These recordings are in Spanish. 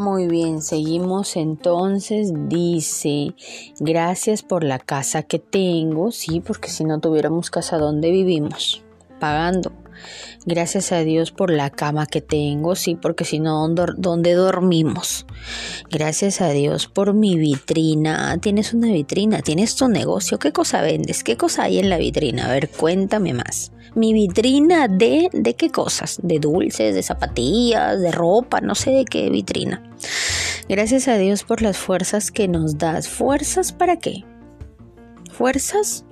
Muy bien, seguimos entonces. Dice, gracias por la casa que tengo, sí, porque si no tuviéramos casa, ¿dónde vivimos? Pagando. Gracias a Dios por la cama que tengo, sí, porque si no, ¿dónde dormimos? Gracias a Dios por mi vitrina. Tienes una vitrina, tienes tu negocio. ¿Qué cosa vendes? ¿Qué cosa hay en la vitrina? A ver, cuéntame más. Mi vitrina de, ¿de qué cosas? De dulces, de zapatillas, de ropa, no sé de qué vitrina. Gracias a Dios por las fuerzas que nos das. ¿Fuerzas para qué? ¿Fuerzas?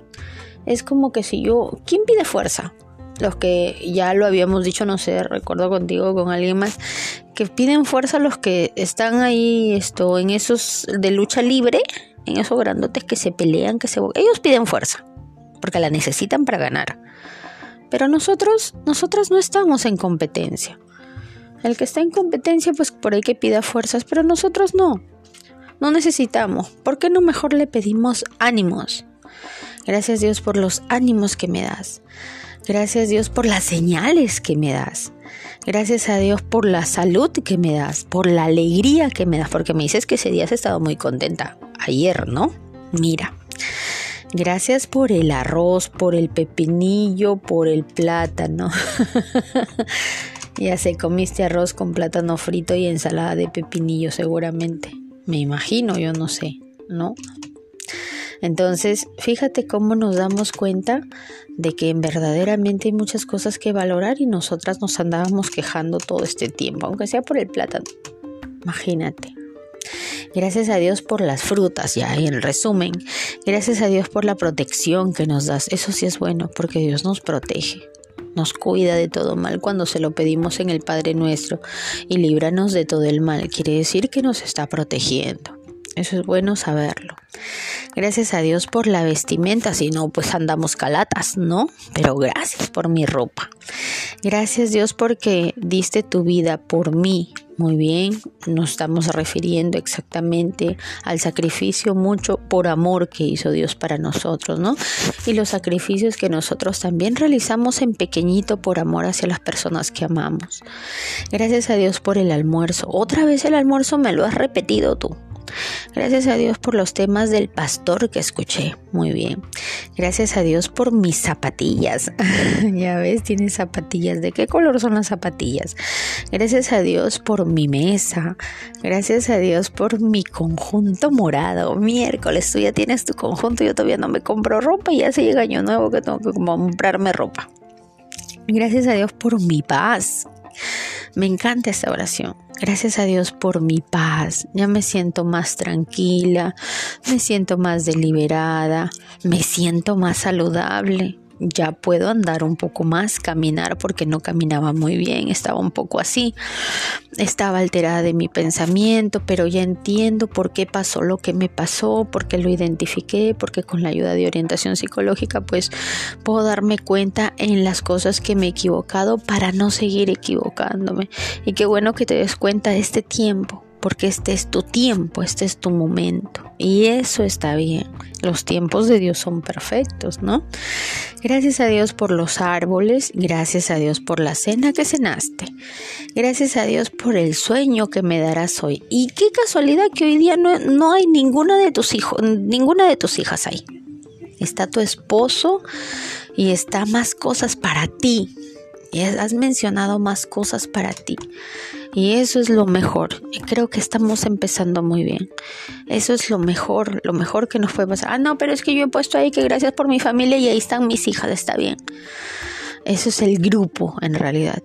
Es como que si yo... ¿Quién pide fuerza? los que ya lo habíamos dicho, no sé, recuerdo contigo con alguien más, que piden fuerza los que están ahí esto, en esos de lucha libre, en esos grandotes que se pelean, que se ellos piden fuerza, porque la necesitan para ganar. Pero nosotros, nosotras no estamos en competencia. El que está en competencia, pues por ahí que pida fuerzas, pero nosotros no. No necesitamos. ¿Por qué no mejor le pedimos ánimos? Gracias Dios por los ánimos que me das. Gracias Dios por las señales que me das. Gracias a Dios por la salud que me das, por la alegría que me das, porque me dices que ese día has estado muy contenta. Ayer, ¿no? Mira. Gracias por el arroz, por el pepinillo, por el plátano. ya sé, comiste arroz con plátano frito y ensalada de pepinillo seguramente. Me imagino, yo no sé, ¿no? Entonces, fíjate cómo nos damos cuenta de que verdaderamente hay muchas cosas que valorar y nosotras nos andábamos quejando todo este tiempo, aunque sea por el plátano. Imagínate. Gracias a Dios por las frutas, ya en resumen. Gracias a Dios por la protección que nos das. Eso sí es bueno, porque Dios nos protege. Nos cuida de todo mal cuando se lo pedimos en el Padre nuestro y líbranos de todo el mal. Quiere decir que nos está protegiendo. Eso es bueno saberlo. Gracias a Dios por la vestimenta, si no, pues andamos calatas, ¿no? Pero gracias por mi ropa. Gracias Dios porque diste tu vida por mí. Muy bien, nos estamos refiriendo exactamente al sacrificio mucho por amor que hizo Dios para nosotros, ¿no? Y los sacrificios que nosotros también realizamos en pequeñito por amor hacia las personas que amamos. Gracias a Dios por el almuerzo. Otra vez el almuerzo me lo has repetido tú. Gracias a Dios por los temas del pastor que escuché. Muy bien. Gracias a Dios por mis zapatillas. ya ves, tiene zapatillas. ¿De qué color son las zapatillas? Gracias a Dios por mi mesa. Gracias a Dios por mi conjunto morado. Miércoles, tú ya tienes tu conjunto. Yo todavía no me compro ropa y ya se llega año nuevo que tengo que comprarme ropa. Gracias a Dios por mi paz. Me encanta esta oración. Gracias a Dios por mi paz. Ya me siento más tranquila, me siento más deliberada, me siento más saludable ya puedo andar un poco más, caminar porque no caminaba muy bien, estaba un poco así, estaba alterada de mi pensamiento, pero ya entiendo por qué pasó lo que me pasó, porque lo identifiqué, porque con la ayuda de orientación psicológica pues puedo darme cuenta en las cosas que me he equivocado para no seguir equivocándome. Y qué bueno que te des cuenta de este tiempo porque este es tu tiempo, este es tu momento. Y eso está bien. Los tiempos de Dios son perfectos, ¿no? Gracias a Dios por los árboles, gracias a Dios por la cena que cenaste, gracias a Dios por el sueño que me darás hoy. Y qué casualidad que hoy día no, no hay ninguna de tus hijos, ninguna de tus hijas ahí. Está tu esposo y está más cosas para ti. Y has mencionado más cosas para ti. Y eso es lo mejor. Y creo que estamos empezando muy bien. Eso es lo mejor, lo mejor que nos puede pasar. Ah, no, pero es que yo he puesto ahí que gracias por mi familia y ahí están mis hijas, está bien. Eso es el grupo en realidad.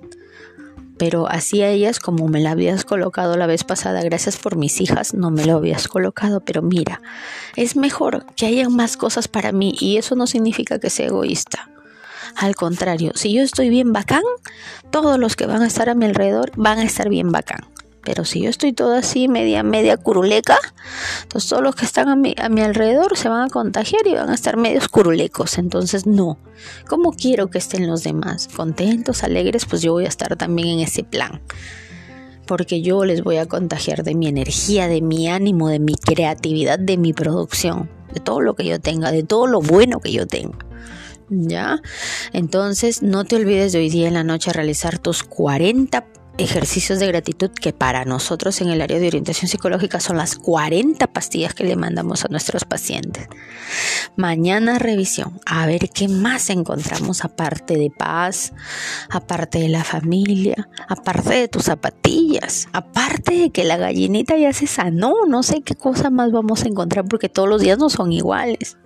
Pero así a ellas como me la habías colocado la vez pasada, gracias por mis hijas, no me lo habías colocado, pero mira, es mejor que haya más cosas para mí y eso no significa que sea egoísta. Al contrario, si yo estoy bien bacán, todos los que van a estar a mi alrededor van a estar bien bacán. Pero si yo estoy todo así, media, media curuleca, entonces todos los que están a mi, a mi alrededor se van a contagiar y van a estar medios curulecos. Entonces, no. ¿Cómo quiero que estén los demás? Contentos, alegres, pues yo voy a estar también en ese plan. Porque yo les voy a contagiar de mi energía, de mi ánimo, de mi creatividad, de mi producción, de todo lo que yo tenga, de todo lo bueno que yo tenga. ¿Ya? Entonces no te olvides de hoy día en la noche realizar tus 40 ejercicios de gratitud que para nosotros en el área de orientación psicológica son las 40 pastillas que le mandamos a nuestros pacientes. Mañana revisión, a ver qué más encontramos aparte de paz, aparte de la familia, aparte de tus zapatillas, aparte de que la gallinita ya se sanó, no sé qué cosa más vamos a encontrar porque todos los días no son iguales.